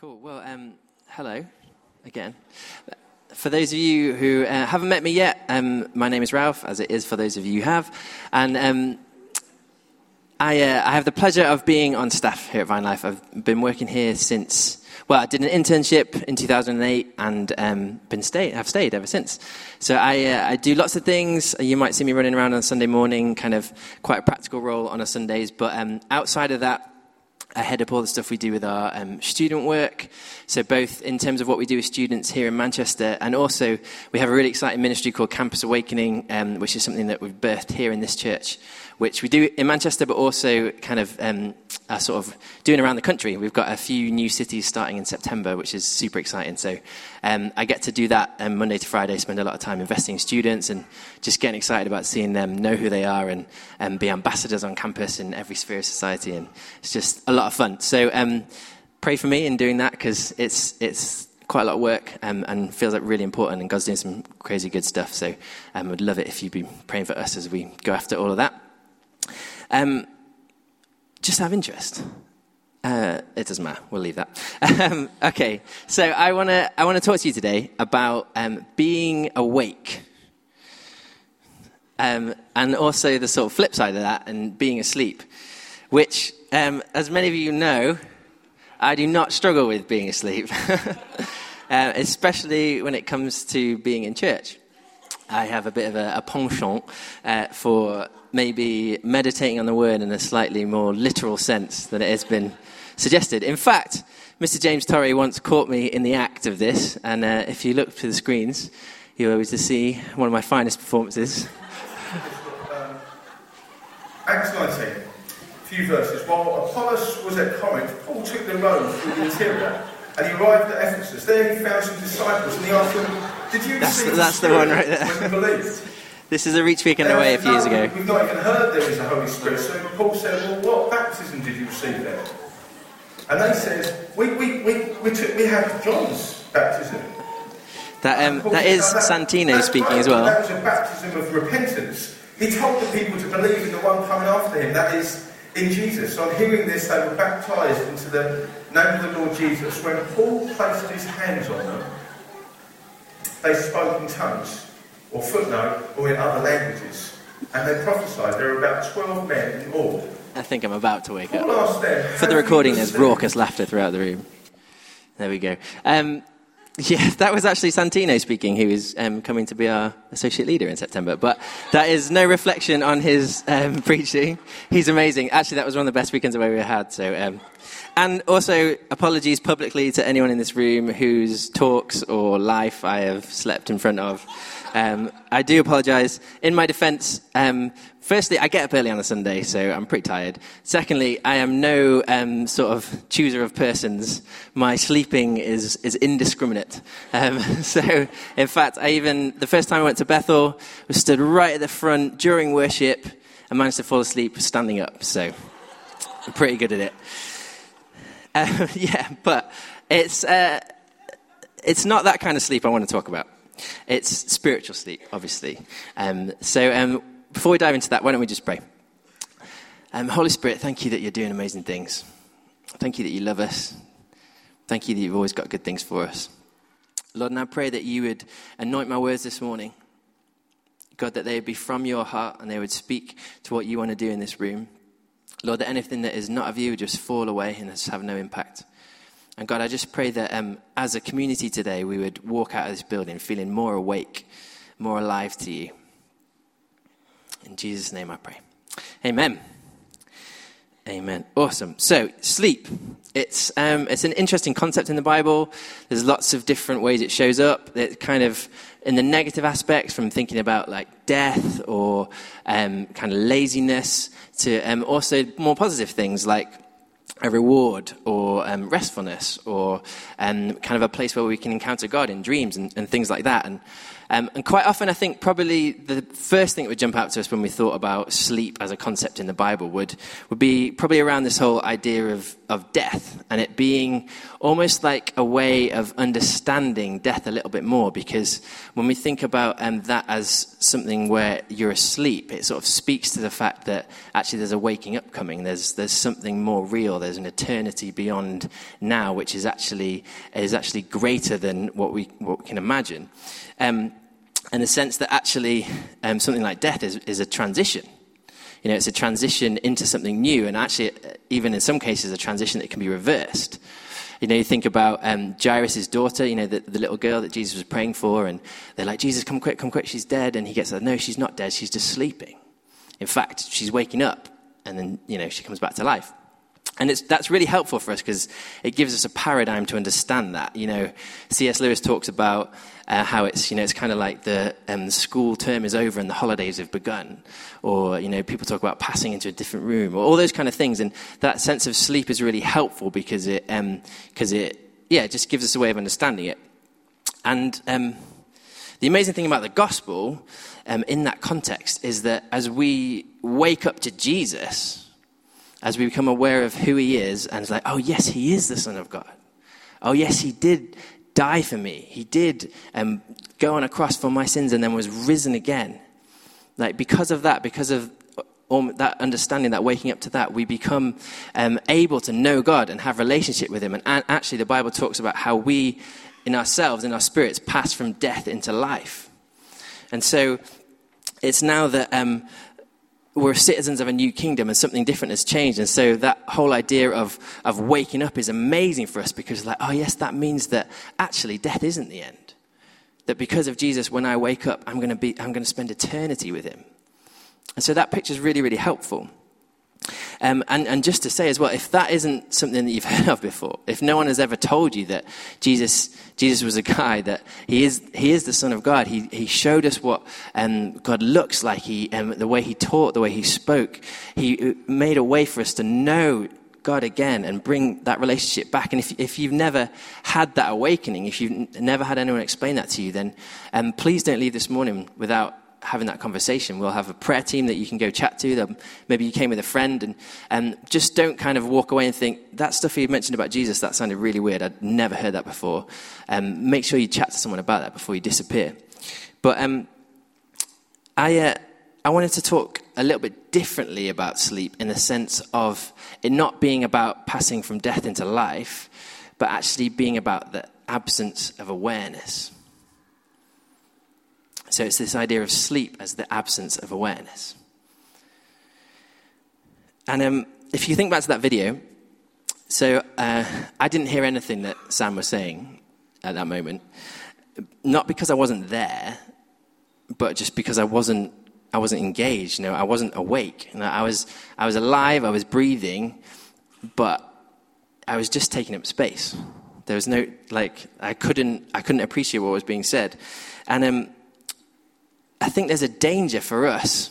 Cool. Well, um, hello again. For those of you who uh, haven't met me yet, um, my name is Ralph, as it is for those of you who have. And um, I, uh, I have the pleasure of being on staff here at Vine Life. I've been working here since, well, I did an internship in 2008 and um, been stay, have stayed ever since. So I, uh, I do lots of things. You might see me running around on Sunday morning, kind of quite a practical role on a Sundays. But um, outside of that, I of all the stuff we do with our um, student work. So, both in terms of what we do with students here in Manchester, and also we have a really exciting ministry called Campus Awakening, um, which is something that we've birthed here in this church, which we do in Manchester, but also kind of um, are sort of doing around the country. We've got a few new cities starting in September, which is super exciting. So um, I get to do that um, Monday to Friday, spend a lot of time investing in students and just getting excited about seeing them know who they are and, and be ambassadors on campus in every sphere of society. And it's just a lot of fun. So um, pray for me in doing that because it's, it's quite a lot of work um, and feels like really important, and God's doing some crazy good stuff. So um, I would love it if you'd be praying for us as we go after all of that. Um, just have interest. Uh, it doesn't matter. We'll leave that. Um, okay, so I want to I want to talk to you today about um, being awake, um, and also the sort of flip side of that, and being asleep. Which, um, as many of you know, I do not struggle with being asleep, uh, especially when it comes to being in church. I have a bit of a, a penchant uh, for maybe meditating on the word in a slightly more literal sense than it has been suggested. In fact, Mr. James Torrey once caught me in the act of this, and uh, if you look to the screens, you'll be able to see one of my finest performances. um, Acts 19, a few verses. While Apollos was at Corinth, Paul took the road through the interior, and he arrived at Ephesus. There he found some disciples, and he asked them, Did you That's, receive that's the the one right there. when you believed? This is a reach weekend away a few years ago. We've not even heard there is a Holy Spirit. So Paul said, Well, what baptism did you receive then? And they said, We, we, we, we, took, we had John's baptism. That, um, that is "No, that- Santino speaking right, as well. That was a baptism of repentance. He told the people to believe in the one coming after him, that is, in Jesus. On hearing this, they were baptized into the name of the Lord Jesus. When Paul placed his hands on them, they spoke in tongues, or footnote, or in other languages. And they prophesied. There were about 12 men in all. I think I'm about to wake up. Paul asked them, For the recording, there's raucous laughter throughout the room. There we go. Um, yeah, that was actually Santino speaking, is um, coming to be our associate leader in September. But that is no reflection on his um, preaching. He's amazing. Actually, that was one of the best weekends away we had. So, um, and also apologies publicly to anyone in this room whose talks or life I have slept in front of. Um, I do apologise. In my defence, um, firstly, I get up early on a Sunday, so I'm pretty tired. Secondly, I am no um, sort of chooser of persons. My sleeping is, is indiscriminate. Um, so, in fact, I even, the first time I went to Bethel, was stood right at the front during worship and managed to fall asleep standing up. So, I'm pretty good at it. Uh, yeah, but it's, uh, it's not that kind of sleep I want to talk about. It's spiritual sleep, obviously. Um, so um, before we dive into that, why don't we just pray? Um, Holy Spirit, thank you that you're doing amazing things. Thank you that you love us. Thank you that you've always got good things for us. Lord, and I pray that you would anoint my words this morning. God, that they would be from your heart and they would speak to what you want to do in this room. Lord, that anything that is not of you would just fall away and just have no impact. And God, I just pray that um, as a community today, we would walk out of this building feeling more awake, more alive to you. In Jesus' name I pray. Amen. Amen. Awesome. So, sleep. It's, um, it's an interesting concept in the Bible. There's lots of different ways it shows up. It kind of, in the negative aspects, from thinking about like death or um, kind of laziness, to um, also more positive things like a reward or um, restfulness or um, kind of a place where we can encounter God in dreams and, and things like that. And Um, and quite often, I think probably the first thing that would jump out to us when we thought about sleep as a concept in the Bible would, would be probably around this whole idea of, of death and it being almost like a way of understanding death a little bit more. Because when we think about um, that as something where you're asleep, it sort of speaks to the fact that actually there's a waking up coming. There's, there's something more real. There's an eternity beyond now, which is actually, is actually greater than what we, what we can imagine. Um, and the sense that actually um, something like death is, is a transition. You know, it's a transition into something new, and actually, even in some cases, a transition that can be reversed. You know, you think about um, Jairus' daughter, you know, the, the, little girl that Jesus was praying for, and they're like, Jesus, come quick, come quick, she's dead. And he gets like, no, she's not dead, she's just sleeping. In fact, she's waking up, and then, you know, she comes back to life. And that's really helpful for us because it gives us a paradigm to understand that. You know, C.S. Lewis talks about uh, how it's, you know, it's kind of like the, um, school term is over and the holidays have begun. Or, you know, people talk about passing into a different room or all those kind of things. And that sense of sleep is really helpful because it, um, because um, it yeah, it just gives us a way of understanding it. And um, the amazing thing about the gospel um, in that context is that as we wake up to Jesus, as we become aware of who he is, and it's like, oh, yes, he is the Son of God. Oh, yes, he did die for me. He did um, go on a cross for my sins and then was risen again. Like, because of that, because of all that understanding, that waking up to that, we become um, able to know God and have relationship with Him. And actually, the Bible talks about how we, in ourselves, in our spirits, pass from death into life. And so, it's now that um, we're citizens of a new kingdom and something different has changed. And so that whole idea of, of waking up is amazing for us because, like, oh, yes, that means that actually death isn't the end. That because of Jesus, when I wake up, I'm going to, be, I'm going to spend eternity with him. And so that picture is really, really helpful. Um, and, and just to say as well, if that isn't something that you've heard of before, if no one has ever told you that Jesus, Jesus was a guy, that he is, he is the Son of God, he, he showed us what um, God looks like, he, um, the way he taught, the way he spoke, he made a way for us to know God again and bring that relationship back. And if, if you've never had that awakening, if you've never had anyone explain that to you, then um, please don't leave this morning without having that conversation. We'll have a prayer team that you can go chat to. Maybe you came with a friend, and, and just don't kind of walk away and think, that stuff you mentioned about Jesus, that sounded really weird. I'd never heard that before. Um, make sure you chat to someone about that before you disappear. But um, I, uh, I wanted to talk a little bit differently about sleep in the sense of it not being about passing from death into life, but actually being about the absence of awareness. So it's this idea of sleep as the absence of awareness. And um, if you think back to that video, so uh, I didn't hear anything that Sam was saying at that moment. Not because I wasn't there, but just because I wasn't, I wasn't engaged. You know, I wasn't awake. You know, I was, I was alive. I was breathing, but I was just taking up space. There was no like I couldn't, I couldn't appreciate what was being said, and um, I think there's a danger for us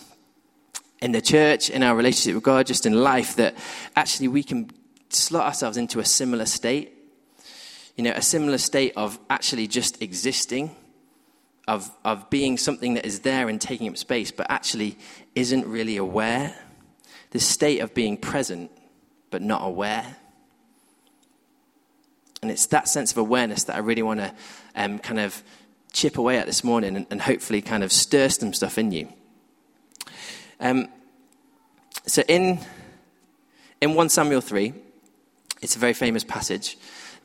in the church, in our relationship with God, just in life, that actually we can slot ourselves into a similar state. You know, a similar state of actually just existing, of, of being something that is there and taking up space, but actually isn't really aware. This state of being present, but not aware. And it's that sense of awareness that I really want to um, kind of chip away at this morning and, and hopefully kind of stir some stuff in you. Um, so in, in 1 Samuel 3, it's a very famous passage.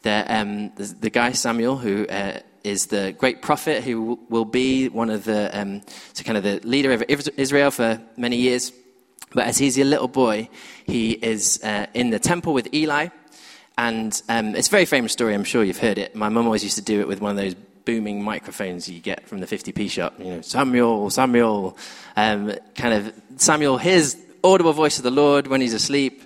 There, um, the guy Samuel, who uh, is the great prophet who will be one of the, um, so kind of the leader of Israel for many years. But as he's a little boy, he is uh, in the temple with Eli. And um, it's a very famous story, I'm sure you've heard it. My mum always used to do it with one of those booming microphones you get from the 50p shop. You know, Samuel, Samuel, um, kind of Samuel hears audible voice of the Lord when he's asleep,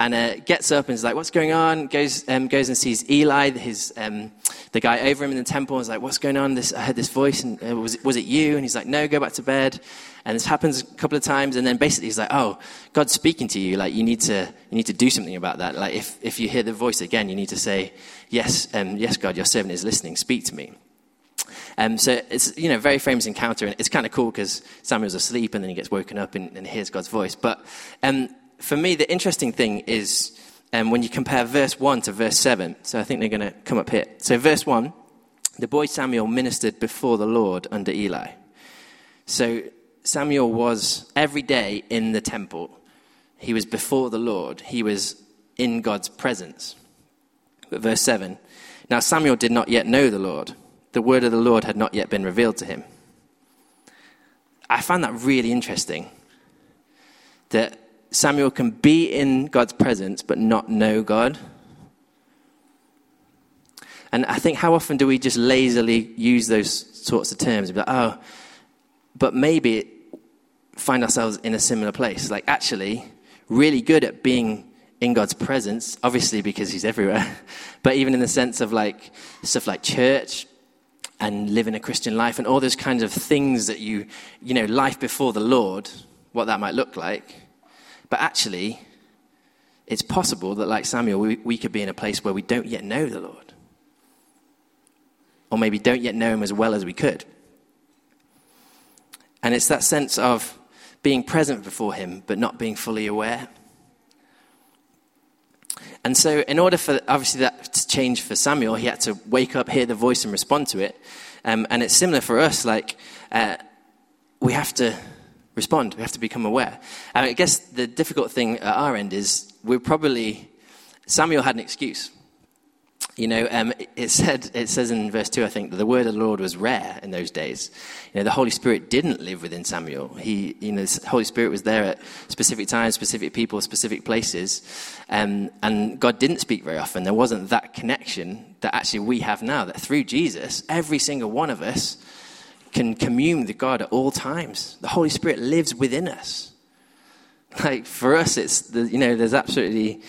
and uh, gets up and is like, "What's going on?" Goes um, goes and sees Eli, his um, the guy over him in the temple, and is like, "What's going on?" This I heard this voice, and uh, was it, was it you? And he's like, "No, go back to bed." And this happens a couple of times, and then basically he's like, "Oh, God's speaking to you. Like you need to you need to do something about that. Like if if you hear the voice again, you need to say, "Yes, um, yes, God, your servant is listening. Speak to me." Um, so it's you know very famous encounter, and it's kind of cool because Samuel's asleep and then he gets woken up and, and hears God's voice. But um, for me, the interesting thing is um, when you compare verse one to verse seven. So I think they're going to come up here. So verse one, the boy Samuel ministered before the Lord under Eli. So Samuel was every day in the temple. He was before the Lord. He was in God's presence. But verse 7 Now Samuel did not yet know the Lord, the word of the Lord had not yet been revealed to him. I find that really interesting that Samuel can be in God's presence but not know God. And I think how often do we just lazily use those sorts of terms? Like, oh, but maybe find ourselves in a similar place. Like, actually, really good at being in God's presence, obviously because He's everywhere, but even in the sense of like stuff like church and living a Christian life and all those kinds of things that you, you know, life before the Lord, what that might look like. But actually, it's possible that, like Samuel, we, we could be in a place where we don't yet know the Lord. Or maybe don't yet know Him as well as we could. And it's that sense of being present before Him, but not being fully aware. And so, in order for obviously that to change for Samuel, he had to wake up, hear the voice, and respond to it. Um, and it's similar for us. Like, uh, we have to respond, we have to become aware. And I guess the difficult thing at our end is we're probably, Samuel had an excuse. You know, um, it, said, it says in verse 2, I think, that the word of the Lord was rare in those days. You know, the Holy Spirit didn't live within Samuel. He, you know, the Holy Spirit was there at specific times, specific people, specific places. Um, and God didn't speak very often. There wasn't that connection that actually we have now, that through Jesus, every single one of us can commune with God at all times. The Holy Spirit lives within us. Like, for us, it's, you know, there's absolutely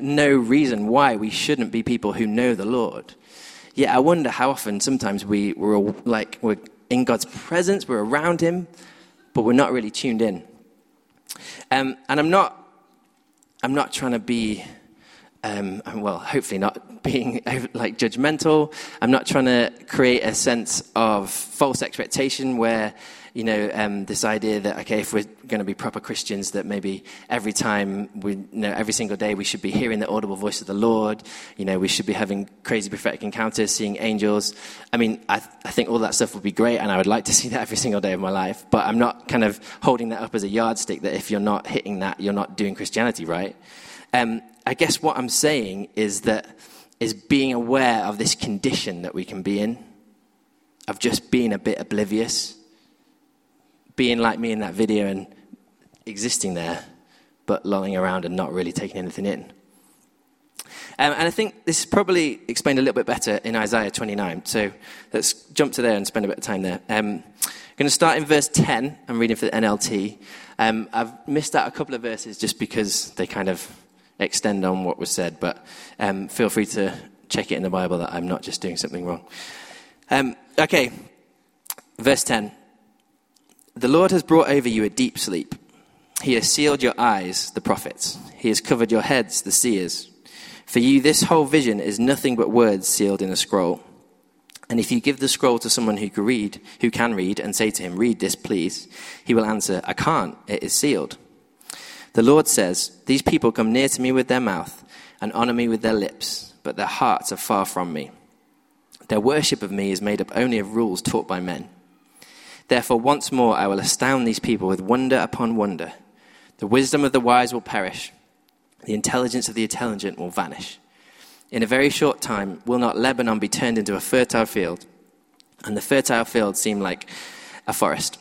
no reason why we shouldn't be people who know the Lord. Yet I wonder how often sometimes we, we're like we're in God's presence, we're around Him, but we're not really tuned in. Um, and I'm not, I'm not trying to be, um, well, hopefully not being like judgmental. I'm not trying to create a sense of false expectation where you know, um, this idea that, okay, if we're going to be proper Christians, that maybe every time we, you know, every single day we should be hearing the audible voice of the Lord, you know, we should be having crazy prophetic encounters, seeing angels. I mean, I, th- I think all that stuff would be great, and I would like to see that every single day of my life, but I'm not kind of holding that up as a yardstick that if you're not hitting that, you're not doing Christianity right. Um, I guess what I'm saying is that is being aware of this condition that we can be in, of just being a bit oblivious being like me in that video and existing there, but lolling around and not really taking anything in. Um, and I think this is probably explained a little bit better in Isaiah 29. So let's jump to there and spend a bit of time there. Um, I'm going to start in verse 10. I'm reading for the NLT. Um, I've missed out a couple of verses just because they kind of extend on what was said, but um, feel free to check it in the Bible that I'm not just doing something wrong. Um, okay, verse 10. The Lord has brought over you a deep sleep. He has sealed your eyes, the prophets. He has covered your heads, the seers. For you, this whole vision is nothing but words sealed in a scroll. And if you give the scroll to someone who can read, who can read, and say to him, "Read this, please," he will answer, "I can't. It is sealed." The Lord says, "These people come near to me with their mouth and honor me with their lips, but their hearts are far from me. Their worship of me is made up only of rules taught by men." Therefore, once more I will astound these people with wonder upon wonder. The wisdom of the wise will perish, the intelligence of the intelligent will vanish. In a very short time, will not Lebanon be turned into a fertile field, and the fertile field seem like a forest?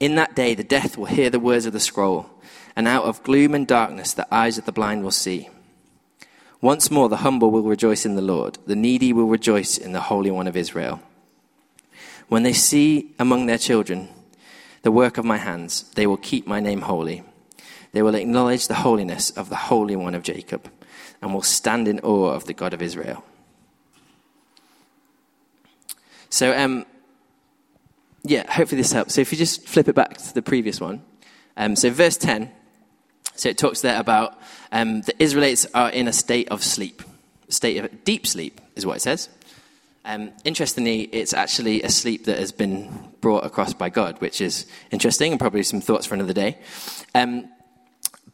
In that day, the deaf will hear the words of the scroll, and out of gloom and darkness, the eyes of the blind will see. Once more, the humble will rejoice in the Lord, the needy will rejoice in the Holy One of Israel. When they see among their children the work of my hands, they will keep my name holy. They will acknowledge the holiness of the Holy One of Jacob and will stand in awe of the God of Israel. So, um, yeah, hopefully this helps. So, if you just flip it back to the previous one. Um, so, verse 10, so it talks there about um, the Israelites are in a state of sleep, state of deep sleep, is what it says. Um, interestingly, it's actually a sleep that has been brought across by God, which is interesting and probably some thoughts for another day. Um,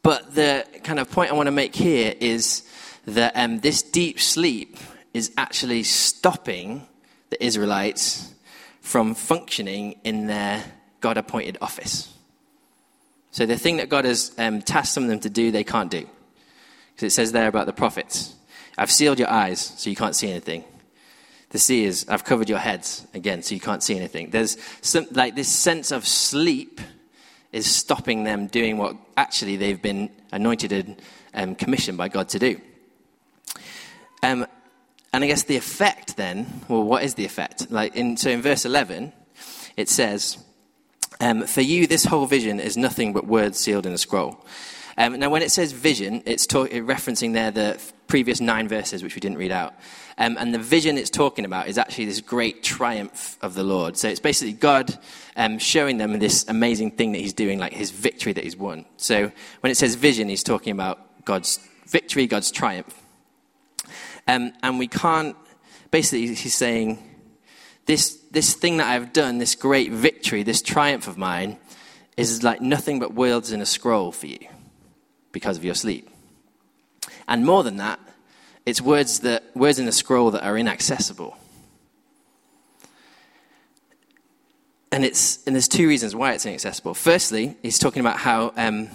but the kind of point I want to make here is that um, this deep sleep is actually stopping the Israelites from functioning in their God appointed office. So the thing that God has um, tasked some of them to do, they can't do. Because it says there about the prophets I've sealed your eyes so you can't see anything. The sea is, I've covered your heads again so you can't see anything. There's some, like this sense of sleep is stopping them doing what actually they've been anointed and um, commissioned by God to do. Um, and I guess the effect then, well, what is the effect? Like in, so in verse 11, it says, um, For you, this whole vision is nothing but words sealed in a scroll. Um, now, when it says vision, it's talk, referencing there the previous nine verses, which we didn't read out. Um, and the vision it's talking about is actually this great triumph of the Lord. So it's basically God um, showing them this amazing thing that He's doing, like His victory that He's won. So when it says vision, He's talking about God's victory, God's triumph. Um, and we can't, basically, He's saying, this, this thing that I've done, this great victory, this triumph of mine, is like nothing but words in a scroll for you because of your sleep. And more than that, it's words, that, words in the scroll that are inaccessible. And, it's, and there's two reasons why it's inaccessible. Firstly, he's talking about how um,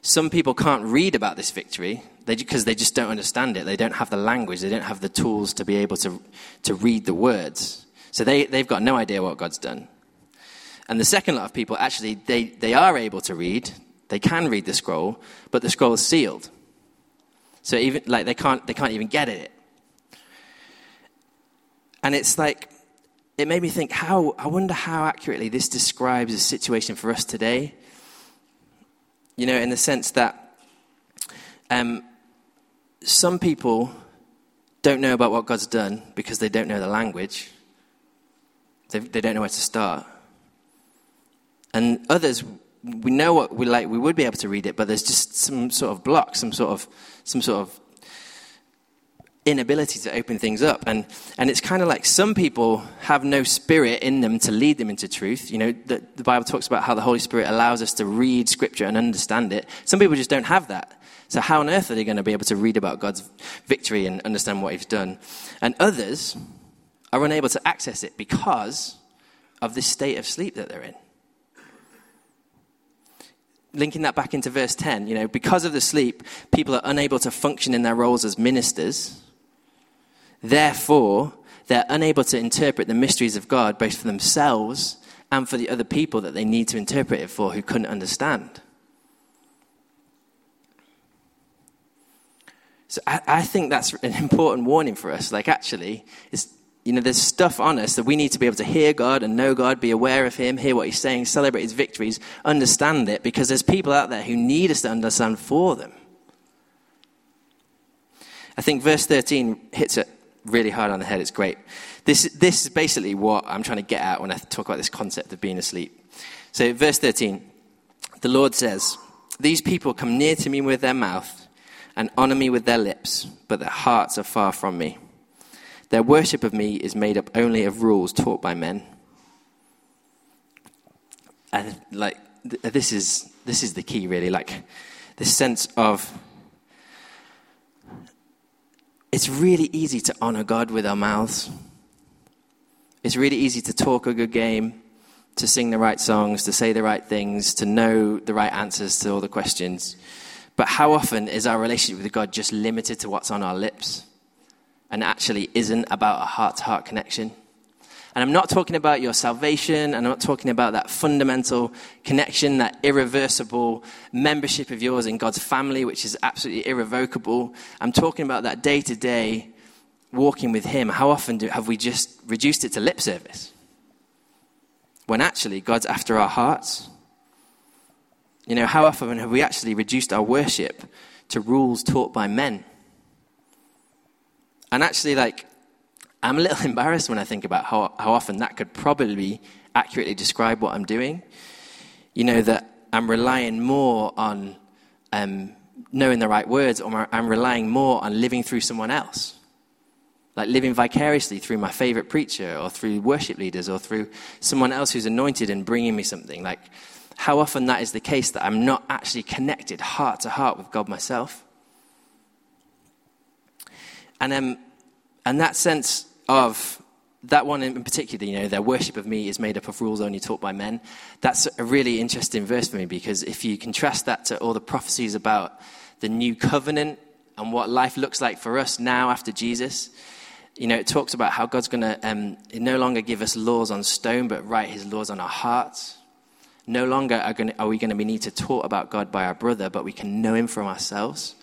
some people can't read about this victory because they, they just don't understand it. They don't have the language, they don't have the tools to be able to, to read the words. So they, they've got no idea what God's done. And the second lot of people, actually, they, they are able to read, they can read the scroll, but the scroll is sealed. So even like they can't they can't even get at it. And it's like it made me think how I wonder how accurately this describes a situation for us today. You know, in the sense that um, some people don't know about what God's done because they don't know the language. They, they don't know where to start. And others we know what we like, we would be able to read it, but there's just some sort of block, some sort of, some sort of inability to open things up. And, and it's kind of like some people have no spirit in them to lead them into truth. You know, the, the Bible talks about how the Holy Spirit allows us to read Scripture and understand it. Some people just don't have that. So, how on earth are they going to be able to read about God's victory and understand what He's done? And others are unable to access it because of this state of sleep that they're in linking that back into verse 10, you know, because of the sleep, people are unable to function in their roles as ministers. Therefore, they're unable to interpret the mysteries of God both for themselves and for the other people that they need to interpret it for who couldn't understand. So I, I think that's an important warning for us. Like, actually, it's you know, there's stuff on us that we need to be able to hear God and know God, be aware of Him, hear what He's saying, celebrate His victories, understand it, because there's people out there who need us to understand for them. I think verse 13 hits it really hard on the head. It's great. This, this is basically what I'm trying to get at when I talk about this concept of being asleep. So, verse 13, the Lord says, These people come near to me with their mouth and honor me with their lips, but their hearts are far from me. Their worship of me is made up only of rules taught by men. And like th- this is this is the key really like this sense of it's really easy to honor God with our mouths. It's really easy to talk a good game, to sing the right songs, to say the right things, to know the right answers to all the questions. But how often is our relationship with God just limited to what's on our lips? And actually isn't about a heart to heart connection. And I'm not talking about your salvation, and I'm not talking about that fundamental connection, that irreversible membership of yours in God's family, which is absolutely irrevocable. I'm talking about that day to day walking with Him. How often do, have we just reduced it to lip service? When actually, God's after our hearts. You know, how often have we actually reduced our worship to rules taught by men? And actually, like, I'm a little embarrassed when I think about how, how often that could probably accurately describe what I'm doing. You know, that I'm relying more on um, knowing the right words, or I'm relying more on living through someone else like living vicariously through my favorite preacher or through worship leaders or through someone else who's anointed and bringing me something. Like, how often that is the case that I'm not actually connected heart to heart with God myself. And, um, and that sense of that one in particular, you know, their worship of me is made up of rules only taught by men. That's a really interesting verse for me because if you contrast that to all the prophecies about the new covenant and what life looks like for us now after Jesus, you know, it talks about how God's going to um, no longer give us laws on stone, but write his laws on our hearts. No longer are, gonna, are we going to be need to talk about God by our brother, but we can know him from ourselves.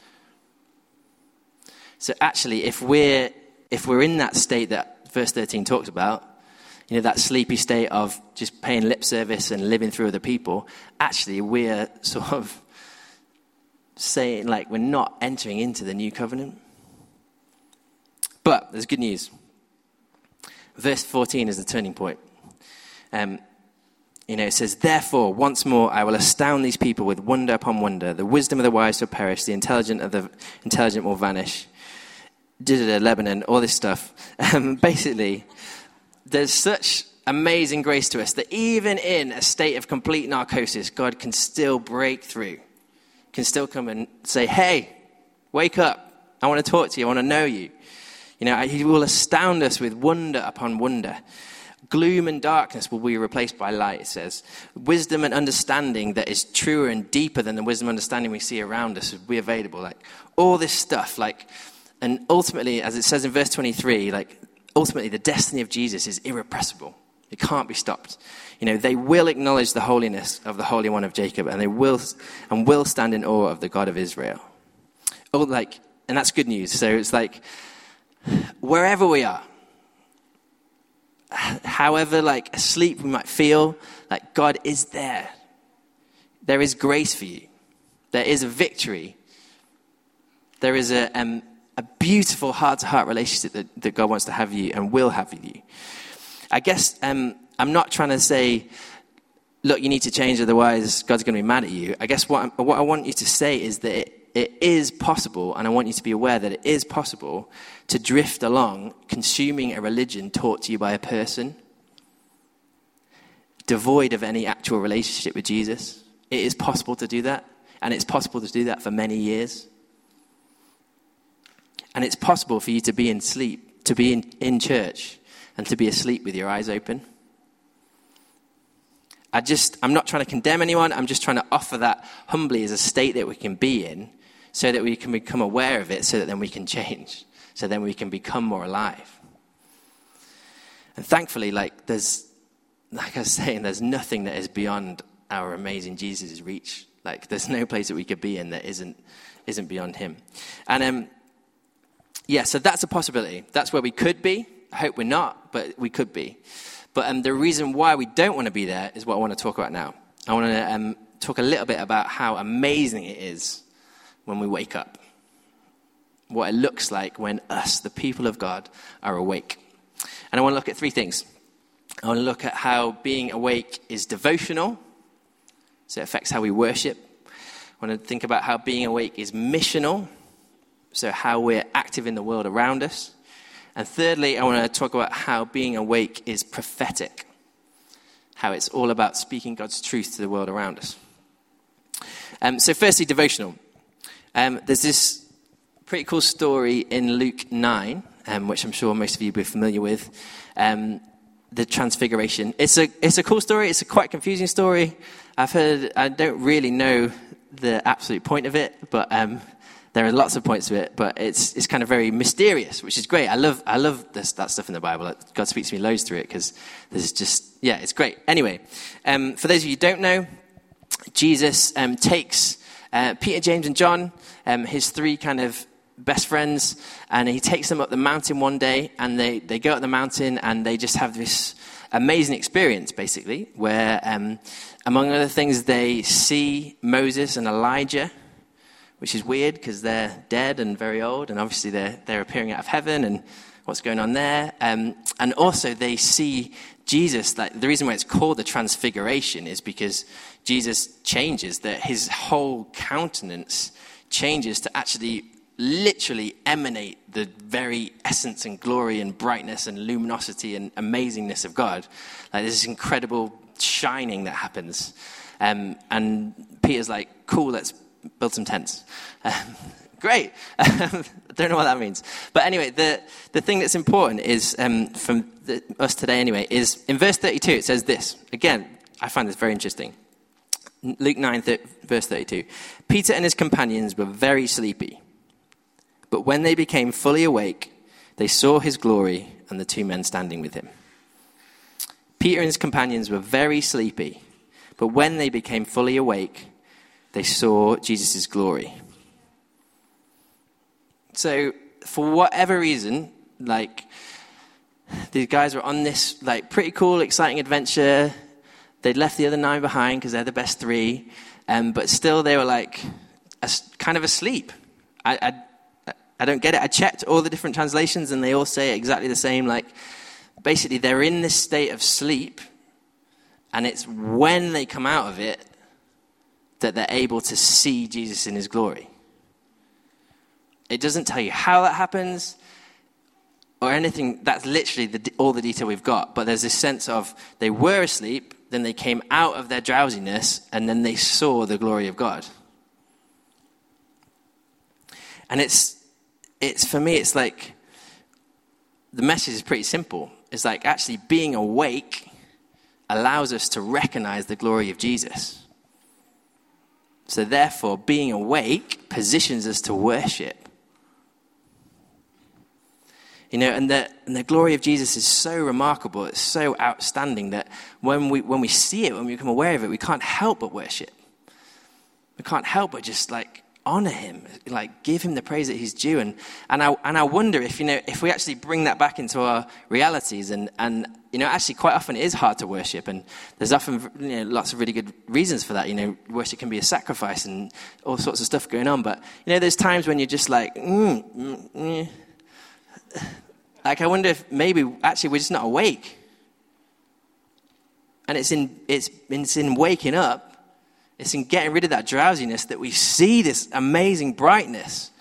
So actually, if we're, if we're in that state that verse 13 talks about, you know, that sleepy state of just paying lip service and living through other people, actually, we're sort of saying, like, we're not entering into the new covenant. But there's good news. Verse 14 is the turning point. Um, you know, it says, Therefore, once more I will astound these people with wonder upon wonder. The wisdom of the wise will perish, the intelligent of the intelligent will vanish. Lebanon, all this stuff. Um, basically, there's such amazing grace to us that even in a state of complete narcosis, God can still break through, can still come and say, Hey, wake up. I want to talk to you. I want to know you. You know, he will astound us with wonder upon wonder. Gloom and darkness will be replaced by light, it says. Wisdom and understanding that is truer and deeper than the wisdom and understanding we see around us will be available. Like all this stuff, like, and ultimately, as it says in verse 23, like, ultimately the destiny of Jesus is irrepressible. It can't be stopped. You know, they will acknowledge the holiness of the Holy One of Jacob, and they will and will stand in awe of the God of Israel. Oh, like, and that's good news. So it's like wherever we are, however like asleep we might feel, like God is there. There is grace for you. There is a victory. There is a, um, a beautiful heart to heart relationship that, that, God wants to have you and will have with you. I guess um, I'm not trying to say, look, you need to change, otherwise God's going to be mad at you. I guess what, what I want you to say is that it, it is possible, and I want you to be aware that it is possible to drift along consuming a religion taught to you by a person, devoid of any actual relationship with Jesus. It is possible to do that, and it's possible to do that for many years. And it's possible for you to be in sleep, to be in, in church, and to be asleep with your eyes open. I just, I'm not trying to condemn anyone. I'm just trying to offer that humbly as a state that we can be in so that we can become aware of it, so that then we can change, so then we can become more alive. And thankfully, like there's, like I was saying, there's nothing that is beyond our amazing Jesus' reach. Like there's no place that we could be in that isn't isn't beyond Him. And um, yeah, so that's a possibility. That's where we could be. I hope we're not, but we could be. But um, the reason why we don't want to be there is what I want to talk about now. I want to um, talk a little bit about how amazing it is when we wake up, what it looks like when us, the people of God, are awake. And I want to look at three things. I want to look at how being awake is devotional, so it affects how we worship. I want to think about how being awake is missional, so how we're active in the world around us. And thirdly, I want to talk about how being awake is prophetic, how it's all about speaking God's truth to the world around us. Um, so, firstly, devotional. Um, there's this pretty cool story in Luke 9, um, which I'm sure most of you will be familiar with. Um, the Transfiguration. It's a, it's a cool story. It's a quite confusing story. I've heard, I don't really know the absolute point of it, but um, there are lots of points to it, but it's, it's kind of very mysterious, which is great. I love, I love this, that stuff in the Bible. God speaks to me loads through it because there's just, yeah, it's great. Anyway, um, for those of you who don't know, Jesus um, takes uh, Peter, James, and John, um, his three kind of best friends, and he takes them up the mountain one day, and they, they go up the mountain and they just have this amazing experience, basically, where, um, among other things, they see Moses and Elijah, which is weird because they're dead and very old, and obviously they're, they're appearing out of heaven, and what's going on there. Um, and also, they see Jesus, like, the reason why it's called the Transfiguration is because Jesus changes, that his whole countenance changes to actually literally emanate the very essence and glory and brightness and luminosity and amazingness of God. Like there's this incredible shining that happens. Um, and Peter's like, cool, let's build some tents. Um, great. I don't know what that means. But anyway, the, the thing that's important is, um, from the, us today anyway, is in verse 32, it says this. Again, I find this very interesting. Luke 9, th- verse 32. Peter and his companions were very sleepy. But when they became fully awake, they saw his glory and the two men standing with him. Peter and his companions were very sleepy. But when they became fully awake, they saw Jesus' glory. So, for whatever reason, like, these guys were on this, like, pretty cool, exciting adventure. They'd left the other nine behind because they're the best three. Um, but still, they were, like, kind of asleep. I, I, I don't get it. I checked all the different translations, and they all say exactly the same. Like, basically, they're in this state of sleep, and it's when they come out of it that they're able to see Jesus in his glory. It doesn't tell you how that happens or anything. That's literally the, all the detail we've got. But there's this sense of they were asleep, then they came out of their drowsiness, and then they saw the glory of God. And it's, it's for me, it's like the message is pretty simple. It's like actually being awake allows us to recognize the glory of Jesus. So, therefore, being awake positions us to worship. You know, and the, and the glory of Jesus is so remarkable, it's so outstanding that when we, when we see it, when we become aware of it, we can't help but worship. We can't help but just like honor him, like give him the praise that he's due. And, and, I, and I wonder if, you know, if we actually bring that back into our realities and, and, you know, actually quite often it is hard to worship. And there's often, you know, lots of really good reasons for that. You know, worship can be a sacrifice and all sorts of stuff going on. But, you know, there's times when you're just like, mm, mm, mm. like I wonder if maybe actually we're just not awake. And it's in, it's, it's in waking up it's in getting rid of that drowsiness that we see this amazing brightness.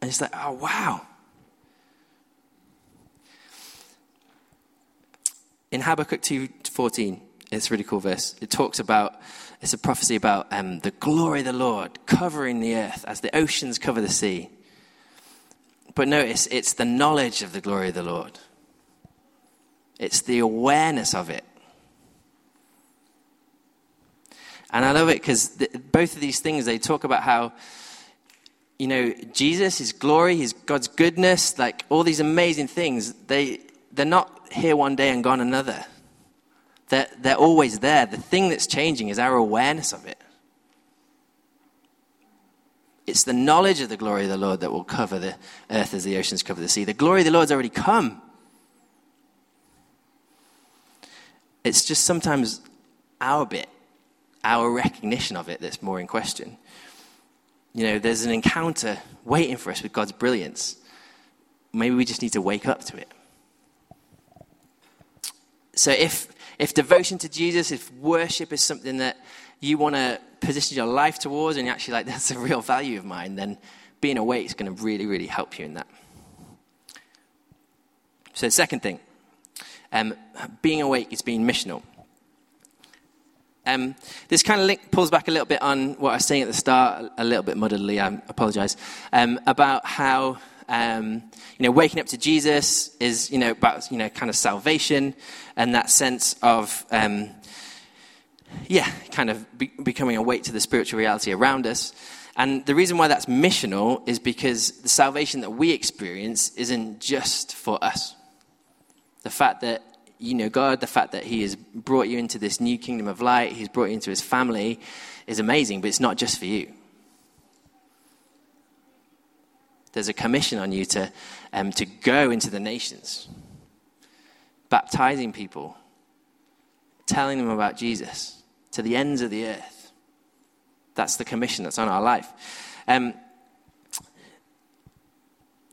And it's like, oh, wow. In Habakkuk 2.14, it's a really cool verse. It talks about, it's a prophecy about um, the glory of the Lord covering the earth as the oceans cover the sea. But notice, it's the knowledge of the glory of the Lord. It's the awareness of it. And I love it because both of these things, they talk about how, you know, Jesus, his glory, his God's goodness, like all these amazing things, they, they're not here one day and gone another. They're, they're always there. The thing that's changing is our awareness of it. It's the knowledge of the glory of the Lord that will cover the earth as the oceans cover the sea. The glory of the Lord's already come. It's just sometimes our bit our recognition of it that's more in question. You know, there's an encounter waiting for us with God's brilliance. Maybe we just need to wake up to it. So if if devotion to Jesus, if worship is something that you want to position your life towards and you're actually like, that's a real value of mine, then being awake is going to really, really help you in that. So, the second thing, um, being awake is being missional. Um, this kind of link pulls back a little bit on what I was saying at the start, a little bit muddily, I apologize, um, about how, um, you know, waking up to Jesus is, you know, about, you know, kind of salvation and that sense of, um, yeah, kind of be- becoming awake to the spiritual reality around us. And the reason why that's missional is because the salvation that we experience isn't just for us. The fact that you know God, the fact that He has brought you into this new kingdom of light, He's brought you into His family, is amazing, but it's not just for you. There's a commission on you to, um, to go into the nations, baptizing people, telling them about Jesus to the ends of the earth. That's the commission that's on our life. Um,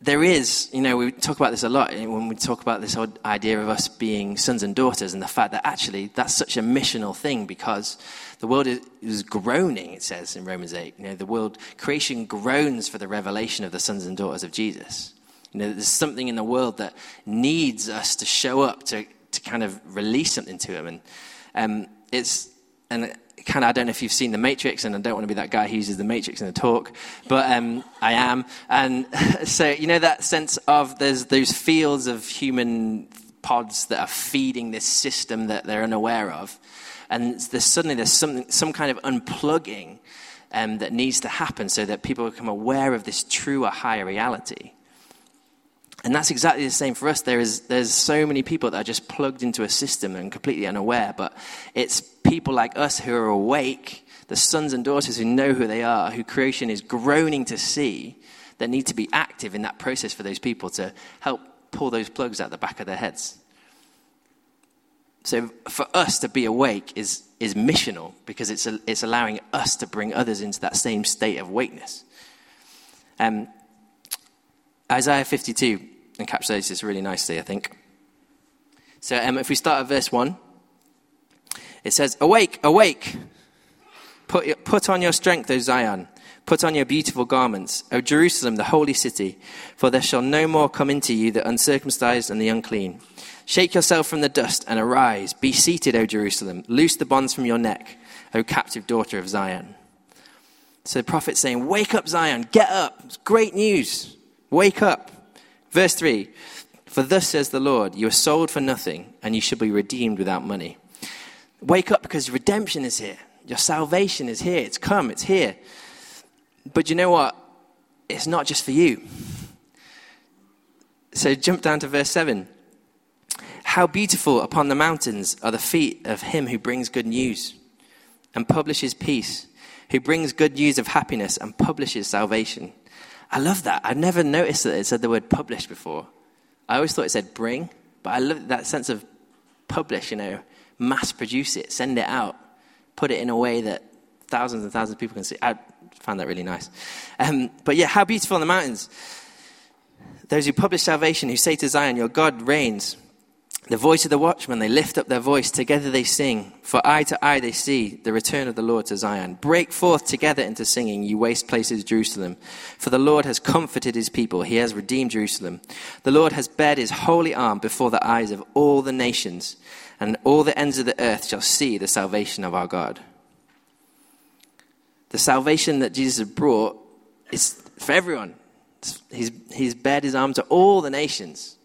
there is, you know, we talk about this a lot when we talk about this whole idea of us being sons and daughters and the fact that actually that's such a missional thing because the world is, is groaning, it says in Romans 8. You know, the world, creation groans for the revelation of the sons and daughters of Jesus. You know, there's something in the world that needs us to show up to, to kind of release something to them. And um, it's, and kind of, I don't know if you've seen The Matrix, and I don't want to be that guy who uses The Matrix in a talk, but um, I am. And so, you know, that sense of there's those fields of human pods that are feeding this system that they're unaware of. And there's suddenly there's something, some kind of unplugging um, that needs to happen so that people become aware of this truer, higher reality. And that's exactly the same for us. There is, there's so many people that are just plugged into a system and completely unaware, but it's people like us who are awake, the sons and daughters who know who they are, who creation is groaning to see, that need to be active in that process for those people to help pull those plugs out the back of their heads. So for us to be awake is, is missional because it's, a, it's allowing us to bring others into that same state of awakeness. Um, Isaiah 52 encapsulates this really nicely, I think. So um, if we start at verse 1, it says, Awake, awake! Put, put on your strength, O Zion. Put on your beautiful garments, O Jerusalem, the holy city, for there shall no more come into you the uncircumcised and the unclean. Shake yourself from the dust and arise. Be seated, O Jerusalem. Loose the bonds from your neck, O captive daughter of Zion. So the prophet's saying, Wake up, Zion, get up. It's great news. Wake up. Verse 3 For thus says the Lord, you are sold for nothing, and you shall be redeemed without money. Wake up because redemption is here. Your salvation is here. It's come, it's here. But you know what? It's not just for you. So jump down to verse 7. How beautiful upon the mountains are the feet of him who brings good news and publishes peace, who brings good news of happiness and publishes salvation I love that. I'd never noticed that it said the word publish before. I always thought it said bring, but I love that sense of publish, you know, mass produce it, send it out, put it in a way that thousands and thousands of people can see. I found that really nice. Um, but yeah, how beautiful on the mountains. Those who publish salvation, who say to Zion, Your God reigns. The voice of the watchman, they lift up their voice. Together they sing. For eye to eye they see the return of the Lord to Zion. Break forth together into singing, you waste places, Jerusalem. For the Lord has comforted his people. He has redeemed Jerusalem. The Lord has bared his holy arm before the eyes of all the nations, and all the ends of the earth shall see the salvation of our God. The salvation that Jesus has brought is for everyone. He's, he's bared his arm to all the nations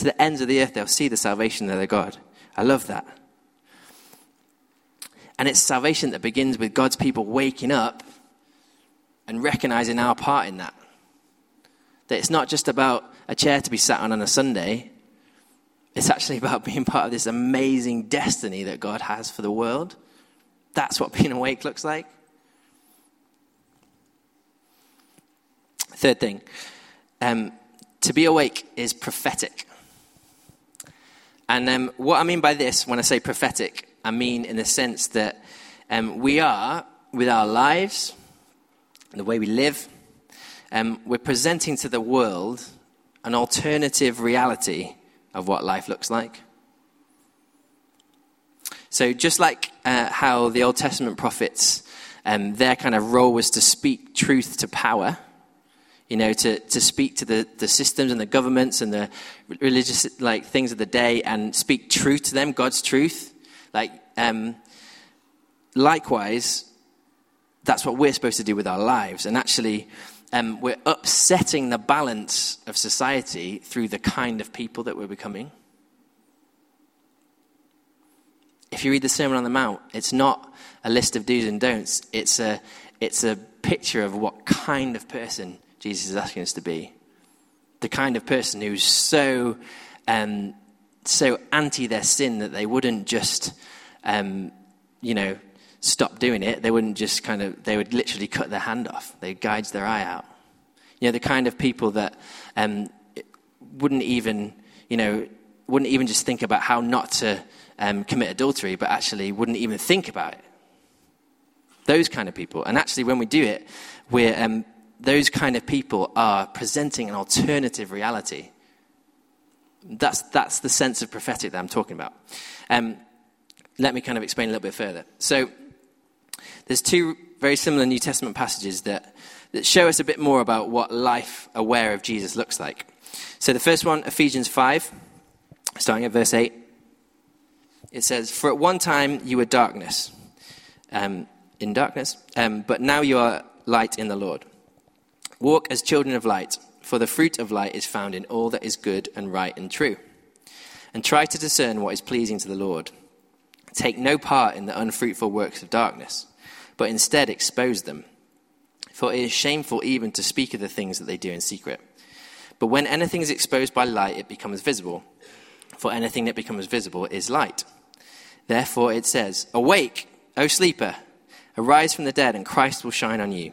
to the ends of the earth, they'll see the salvation of their God. I love that. And it's salvation that begins with God's people waking up and recognizing our part in that. That it's not just about a chair to be sat on on a Sunday, it's actually about being part of this amazing destiny that God has for the world. That's what being awake looks like. Third thing um, to be awake is prophetic. And um, what I mean by this, when I say prophetic, I mean in the sense that um, we are, with our lives, the way we live, um, we're presenting to the world an alternative reality of what life looks like. So, just like uh, how the Old Testament prophets, um, their kind of role was to speak truth to power you know, to, to speak to the, the systems and the governments and the religious like things of the day and speak truth to them, God's truth. Like, um, likewise, that's what we're supposed to do with our lives. And actually, um, we're upsetting the balance of society through the kind of people that we're becoming. If you read the Sermon on the Mount, it's not a list of do's and don'ts. It's a, it's a picture of what kind of person Jesus is asking us to be. The kind of person who's so, um, so anti their sin that they wouldn't just, um, you know, stop doing it. They wouldn't just kind of, they would literally cut their hand off. They'd gouge their eye out. You know, the kind of people that um, wouldn't even, you know, wouldn't even just think about how not to um, commit adultery, but actually wouldn't even think about it. Those kind of people. And actually, when we do it, we're um, those kind of people are presenting an alternative reality. That's, that's the sense of prophetic that I'm talking about. Um, let me kind of explain a little bit further. So, there's two very similar New Testament passages that, that show us a bit more about what life aware of Jesus looks like. So, the first one, Ephesians 5, starting at verse 8, it says, For at one time you were darkness, um, in darkness, um, but now you are light in the Lord. Walk as children of light, for the fruit of light is found in all that is good and right and true. And try to discern what is pleasing to the Lord. Take no part in the unfruitful works of darkness, but instead expose them. For it is shameful even to speak of the things that they do in secret. But when anything is exposed by light, it becomes visible. For anything that becomes visible is light. Therefore it says, Awake, O sleeper, arise from the dead, and Christ will shine on you.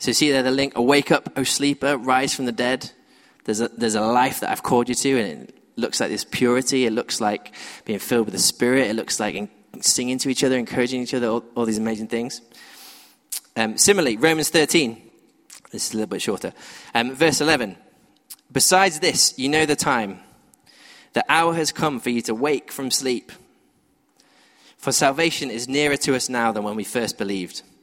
So see there the link, awake up, O sleeper, rise from the dead. There's a, there's a life that I've called you to, and it looks like this purity. It looks like being filled with the Spirit. It looks like singing to each other, encouraging each other, all, all these amazing things. Um, similarly, Romans 13. This is a little bit shorter. Um, verse 11. Besides this, you know the time. The hour has come for you to wake from sleep. For salvation is nearer to us now than when we first believed.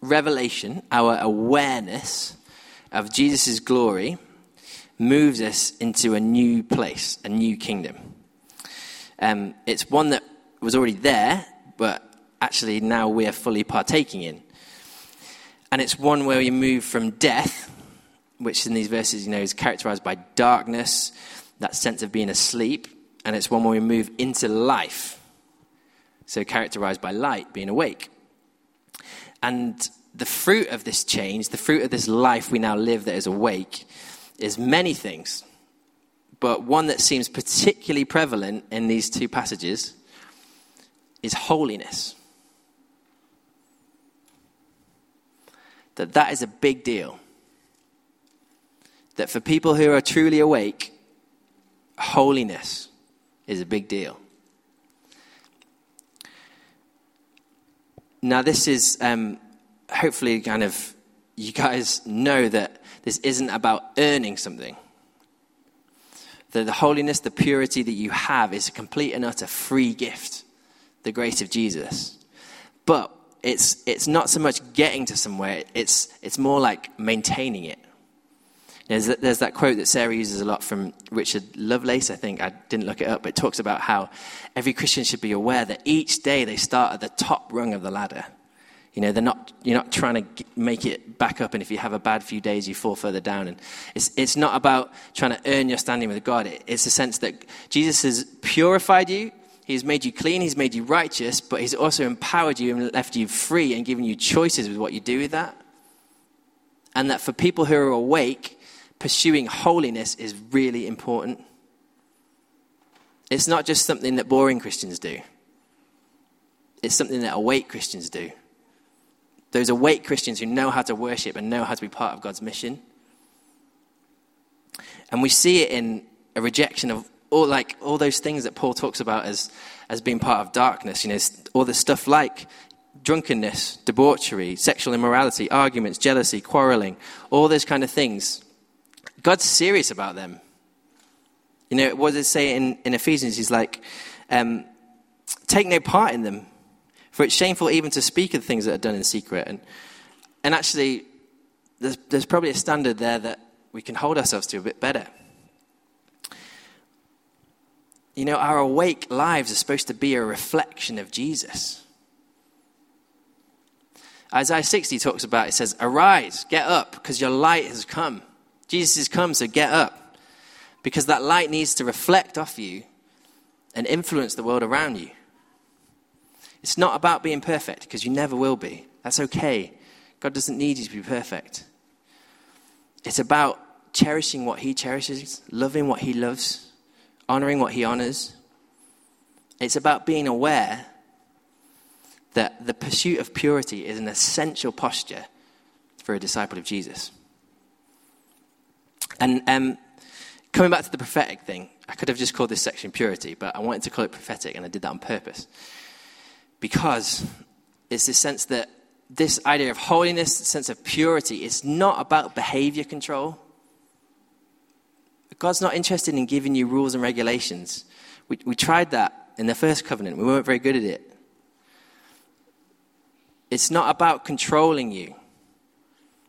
revelation, our awareness of Jesus' glory, moves us into a new place, a new kingdom. Um, it's one that was already there, but actually now we are fully partaking in. And it's one where we move from death, which in these verses, you know, is characterized by darkness, that sense of being asleep, and it's one where we move into life, so characterized by light, being awake. And the fruit of this change, the fruit of this life we now live that is awake, is many things. But one that seems particularly prevalent in these two passages is holiness. That that is a big deal. That for people who are truly awake, holiness is a big deal. Now, this is um, hopefully kind of you guys know that this isn't about earning something. That the holiness, the purity that you have is a complete and utter free gift, the grace of Jesus. But it's, it's not so much getting to somewhere, it's, it's more like maintaining it. There's, there's that quote that Sarah uses a lot from Richard Lovelace, I think. I didn't look it up, but it talks about how every Christian should be aware that each day they start at the top rung of the ladder. You know, they're not, you're not trying to make it back up, and if you have a bad few days, you fall further down. And it's, it's not about trying to earn your standing with God. It's a sense that Jesus has purified you, He's made you clean, He's made you righteous, but He's also empowered you and left you free and given you choices with what you do with that. And that for people who are awake, pursuing holiness is really important. It's not just something that boring Christians do, it's something that awake Christians do. Those awake Christians who know how to worship and know how to be part of God's mission. And we see it in a rejection of all, like, all those things that Paul talks about as, as being part of darkness. You know, all the stuff like drunkenness, debauchery, sexual immorality, arguments, jealousy, quarreling, all those kind of things. God's serious about them. You know, what does it say in, in Ephesians? He's like, um, take no part in them, for it's shameful even to speak of things that are done in secret. And, and actually, there's, there's probably a standard there that we can hold ourselves to a bit better. You know, our awake lives are supposed to be a reflection of Jesus. Isaiah 60 talks about, it says, Arise, get up, because your light has come. Jesus has come, so get up. Because that light needs to reflect off you and influence the world around you. It's not about being perfect, because you never will be. That's okay. God doesn't need you to be perfect. It's about cherishing what He cherishes, loving what He loves, honoring what He honors. It's about being aware that the pursuit of purity is an essential posture for a disciple of Jesus. And um, coming back to the prophetic thing, I could have just called this section purity, but I wanted to call it prophetic, and I did that on purpose. Because it's this sense that this idea of holiness, sense of purity, is not about behavior control. God's not interested in giving you rules and regulations. We, we tried that in the first covenant, we weren't very good at it. It's not about controlling you,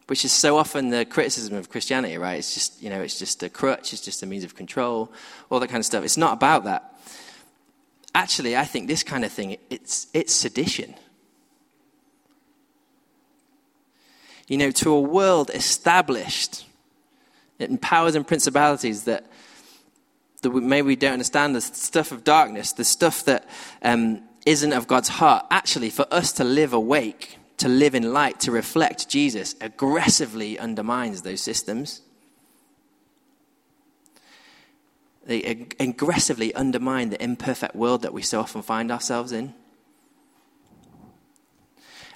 which is so often the criticism of Christianity, right? It's just, you know, it's just a crutch, it's just a means of control, all that kind of stuff. It's not about that. Actually, I think this kind of thing, it's, it's sedition. You know, to a world established in powers and principalities that, that we, maybe we don't understand, the stuff of darkness, the stuff that um, isn't of God's heart, actually, for us to live awake, to live in light, to reflect Jesus, aggressively undermines those systems. They ag- aggressively undermine the imperfect world that we so often find ourselves in.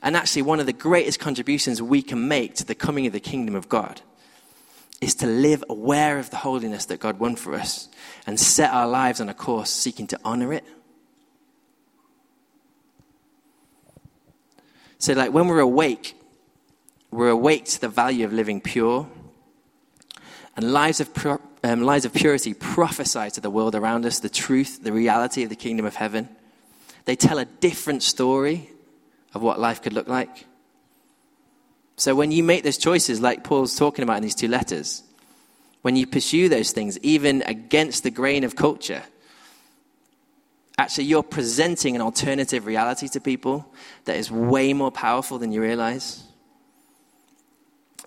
And actually, one of the greatest contributions we can make to the coming of the kingdom of God is to live aware of the holiness that God won for us and set our lives on a course seeking to honor it. So, like when we're awake, we're awake to the value of living pure. And lives of, um, lives of purity prophesy to the world around us the truth, the reality of the kingdom of heaven. They tell a different story of what life could look like. So, when you make those choices, like Paul's talking about in these two letters, when you pursue those things, even against the grain of culture, actually you're presenting an alternative reality to people that is way more powerful than you realize.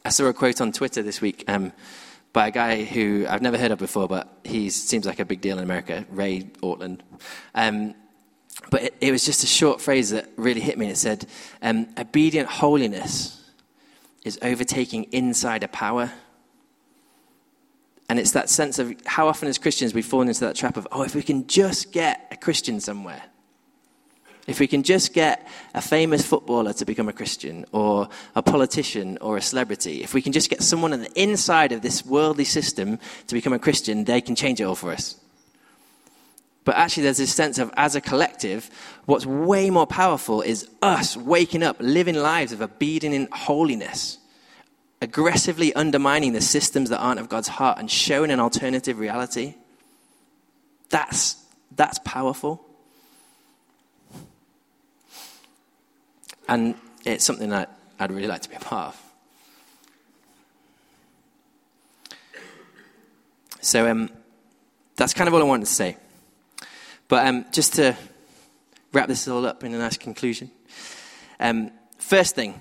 I saw a quote on Twitter this week um, by a guy who I've never heard of before, but he seems like a big deal in America, Ray Ortlund. Um, but it, it, was just a short phrase that really hit me. It said, um, Obedient holiness is overtaking insider power. And it's that sense of how often as Christians we've fallen into that trap of, oh, if we can just get a Christian somewhere, if we can just get a famous footballer to become a Christian, or a politician, or a celebrity, if we can just get someone on the inside of this worldly system to become a Christian, they can change it all for us. But actually, there's this sense of, as a collective, what's way more powerful is us waking up, living lives of obedient holiness aggressively undermining the systems that aren't of God's heart and showing an alternative reality, that's, that's powerful. And it's something that I'd really like to be a part of. So um, that's kind of all I wanted to say. But um, just to wrap this all up in a nice conclusion. Um, first thing,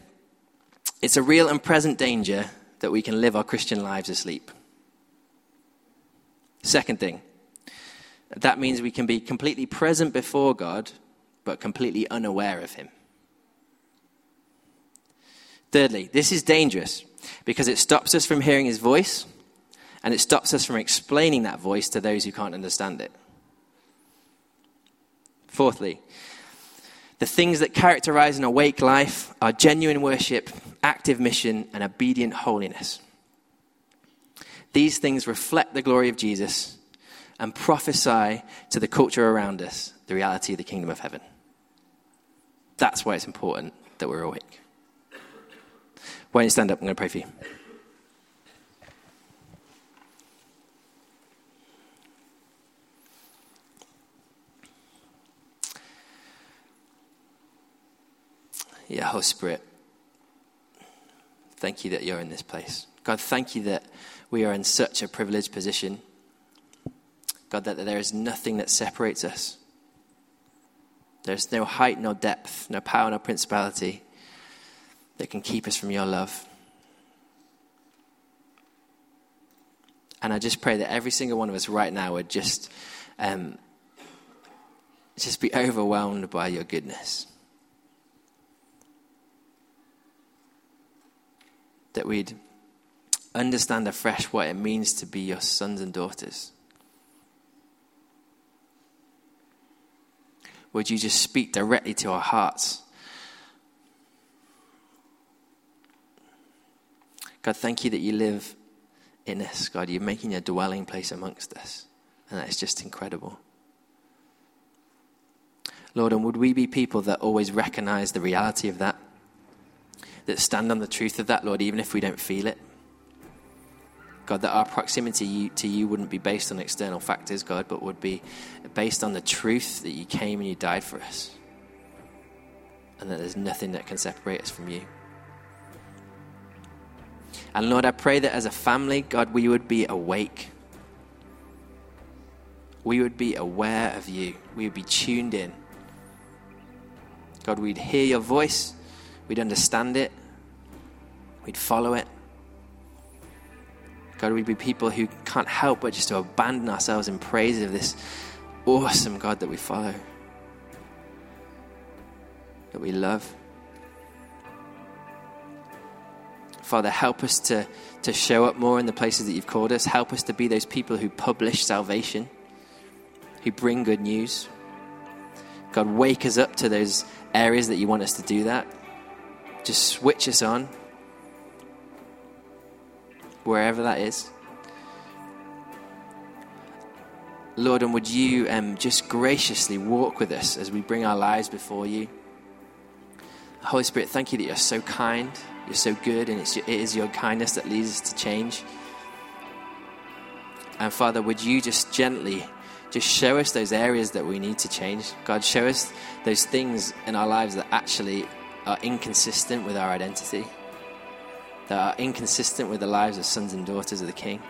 it's a real and present danger that we can live our Christian lives asleep. Second thing, that means we can be completely present before God, but completely unaware of Him. Thirdly, this is dangerous because it stops us from hearing His voice and it stops us from explaining that voice to those who can't understand it. Fourthly, the things that characterize an awake life are genuine worship, active mission, and obedient holiness. These things reflect the glory of Jesus and prophesy to the culture around us the reality of the kingdom of heaven. That's why it's important that we're awake. Why don't you stand up? I'm going to pray for you. Yeah, Holy Spirit, thank you that you're in this place. God, thank you that we are in such a privileged position. God, that there is nothing that separates us. There's no height, no depth, no power, no principality that can keep us from your love. And I just pray that every single one of us right now would just, um, just be overwhelmed by your goodness. That we'd understand afresh what it means to be your sons and daughters. Would you just speak directly to our hearts? God, thank you that you live in us, God. You're making a dwelling place amongst us. And that's just incredible. Lord, and would we be people that always recognize the reality of that? That stand on the truth of that, Lord, even if we don't feel it? God, that our proximity to you wouldn't be based on external factors, God, but would be based on the truth that you came and you died for us. And that there's nothing that can separate us from you. And Lord, I pray that as a family, God, we would be awake. We would be aware of you. We would be tuned in. God, we'd hear your voice. We'd understand it. We'd follow it. God, we'd be people who can't help but just to abandon ourselves in praise of this awesome God that we follow, that we love. Father, help us to, to show up more in the places that you've called us. Help us to be those people who publish salvation, who bring good news. God, wake us up to those areas that you want us to do that. Just switch us on, wherever that is. Lord, and would you um, just graciously walk with us as we bring our lives before you? Holy Spirit, thank you that you're so kind. You're so good, and it's, it is your kindness that leads us to change. And Father, would you just gently just show us those areas that we need to change? God, show us those things in our lives that actually are inconsistent with our identity, that are inconsistent with the lives of sons and daughters of the King.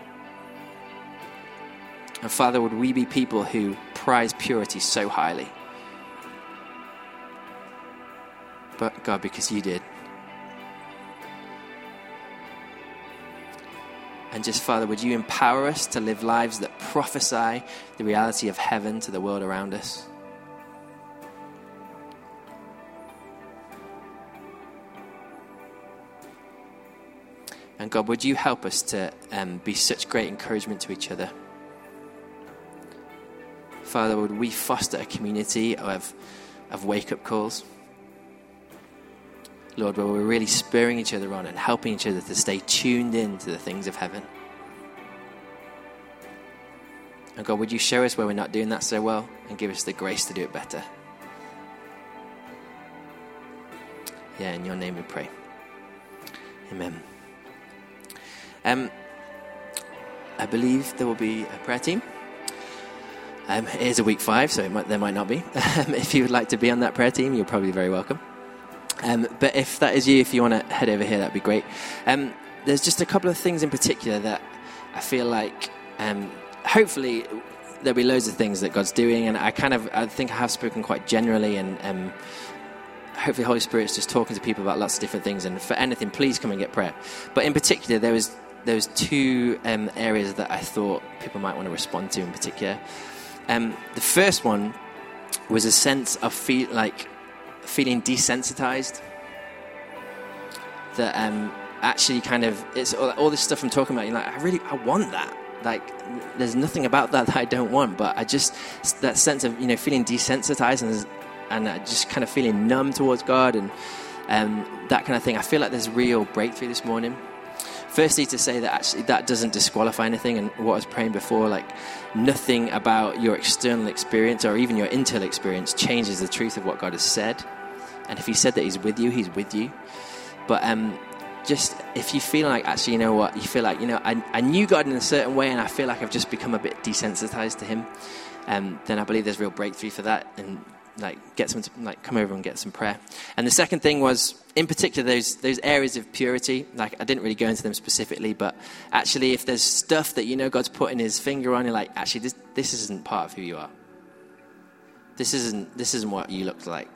And Father, would we be people who prize purity so highly? But God, because you did. And just, Father, would you empower us to live lives that prophesy the reality of heaven to the world around us? And God, would you help us to um, be such great encouragement to each other? Father, would we foster a community of, of wake up calls? Lord, where we're really spurring each other on and helping each other to stay tuned in to the things of heaven. And God, would you show us where we're not doing that so well and give us the grace to do it better? Yeah, in your name we pray. Amen. Um, I believe there will be a prayer team. Um, it is a week five, so might, there might not be. Um, if you would like to be on that prayer team, you're probably very welcome. Um, but if that is you, if you want to head over here, that'd be great. Um, there's just a couple of things in particular that I feel like, um, hopefully, there'll be loads of things that God's doing, and I kind of, I think I have spoken quite generally, and um, hopefully, Holy Spirit's just talking to people about lots of different things. And for anything, please come and get prayer. But in particular, there was there was two um, areas that I thought people might want to respond to in particular. Um, the first one was a sense of feel like feeling desensitized. That um, actually kind of it's all, all, this stuff I'm talking about. You're like, I really I want that. Like, there's nothing about that that I don't want. But I just that sense of you know feeling desensitized and and uh, just kind of feeling numb towards God and um, that kind of thing. I feel like there's real breakthrough this morning. Firstly, to say that actually that doesn't disqualify anything, and what I was praying before, like nothing about your external experience or even your internal experience changes the truth of what God has said. And if He said that He's with you, He's with you. But um, just if you feel like actually, you know what, you feel like, you know, I, I knew God in a certain way and I feel like I've just become a bit desensitized to Him, um, then I believe there's real breakthrough for that. And like get someone to like come over and get some prayer. And the second thing was, in particular, those those areas of purity. Like I didn't really go into them specifically, but actually, if there's stuff that you know God's putting His finger on, you're like, actually, this this isn't part of who you are. This isn't this isn't what you look like.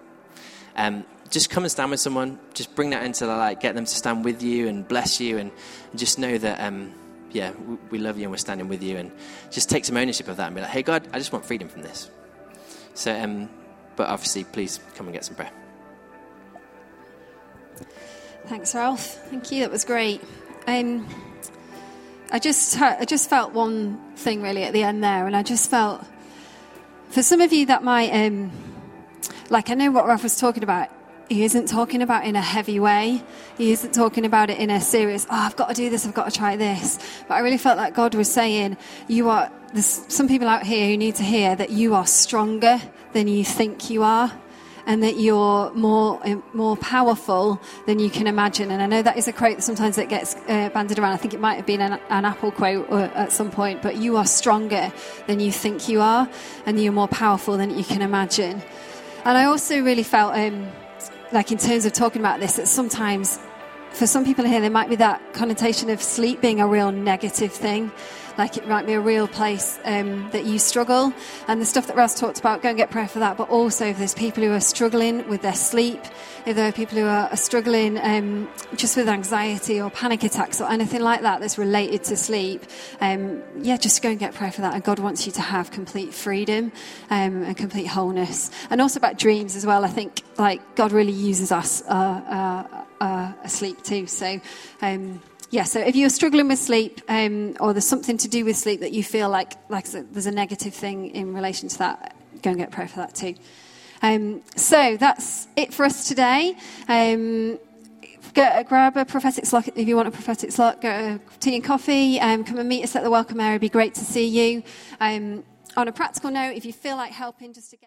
Um, just come and stand with someone. Just bring that into the light. Get them to stand with you and bless you, and, and just know that. Um, yeah, we, we love you and we're standing with you, and just take some ownership of that and be like, hey, God, I just want freedom from this. So, um, but obviously, please come and get some prayer. Thanks, Ralph. Thank you. That was great. Um, I just I just felt one thing really at the end there, and I just felt for some of you that might um, like I know what Ralph was talking about. He isn't talking about in a heavy way. He isn't talking about it in a serious. Oh, I've got to do this. I've got to try this. But I really felt like God was saying, "You are." There's some people out here who need to hear that you are stronger than you think you are and that you're more more powerful than you can imagine. And I know that is a quote that sometimes that gets uh, banded around. I think it might have been an, an Apple quote uh, at some point. But you are stronger than you think you are, and you're more powerful than you can imagine. And I also really felt, um, like in terms of talking about this, that sometimes for some people here there might be that connotation of sleep being a real negative thing like it might be a real place um, that you struggle. And the stuff that Raz talked about, go and get prayer for that. But also, if there's people who are struggling with their sleep, if there are people who are, struggling um, just with anxiety or panic attacks or anything like that that's related to sleep, um, yeah, just go and get prayer for that. And God wants you to have complete freedom um, and complete wholeness. And also about dreams as well. I think like God really uses us uh, uh, uh, asleep too. So. Um, yeah, so if you're struggling with sleep um, or there's something to do with sleep that you feel like, like there's a negative thing in relation to that, go and get prayer for that too. Um, so that's it for us today. Um, go, grab a prophetic slot if you want a prophetic slot. Go tea and coffee. Um, come and meet us at the welcome area. It'd be great to see you. Um, on a practical note, if you feel like helping just to get